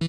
Yeah.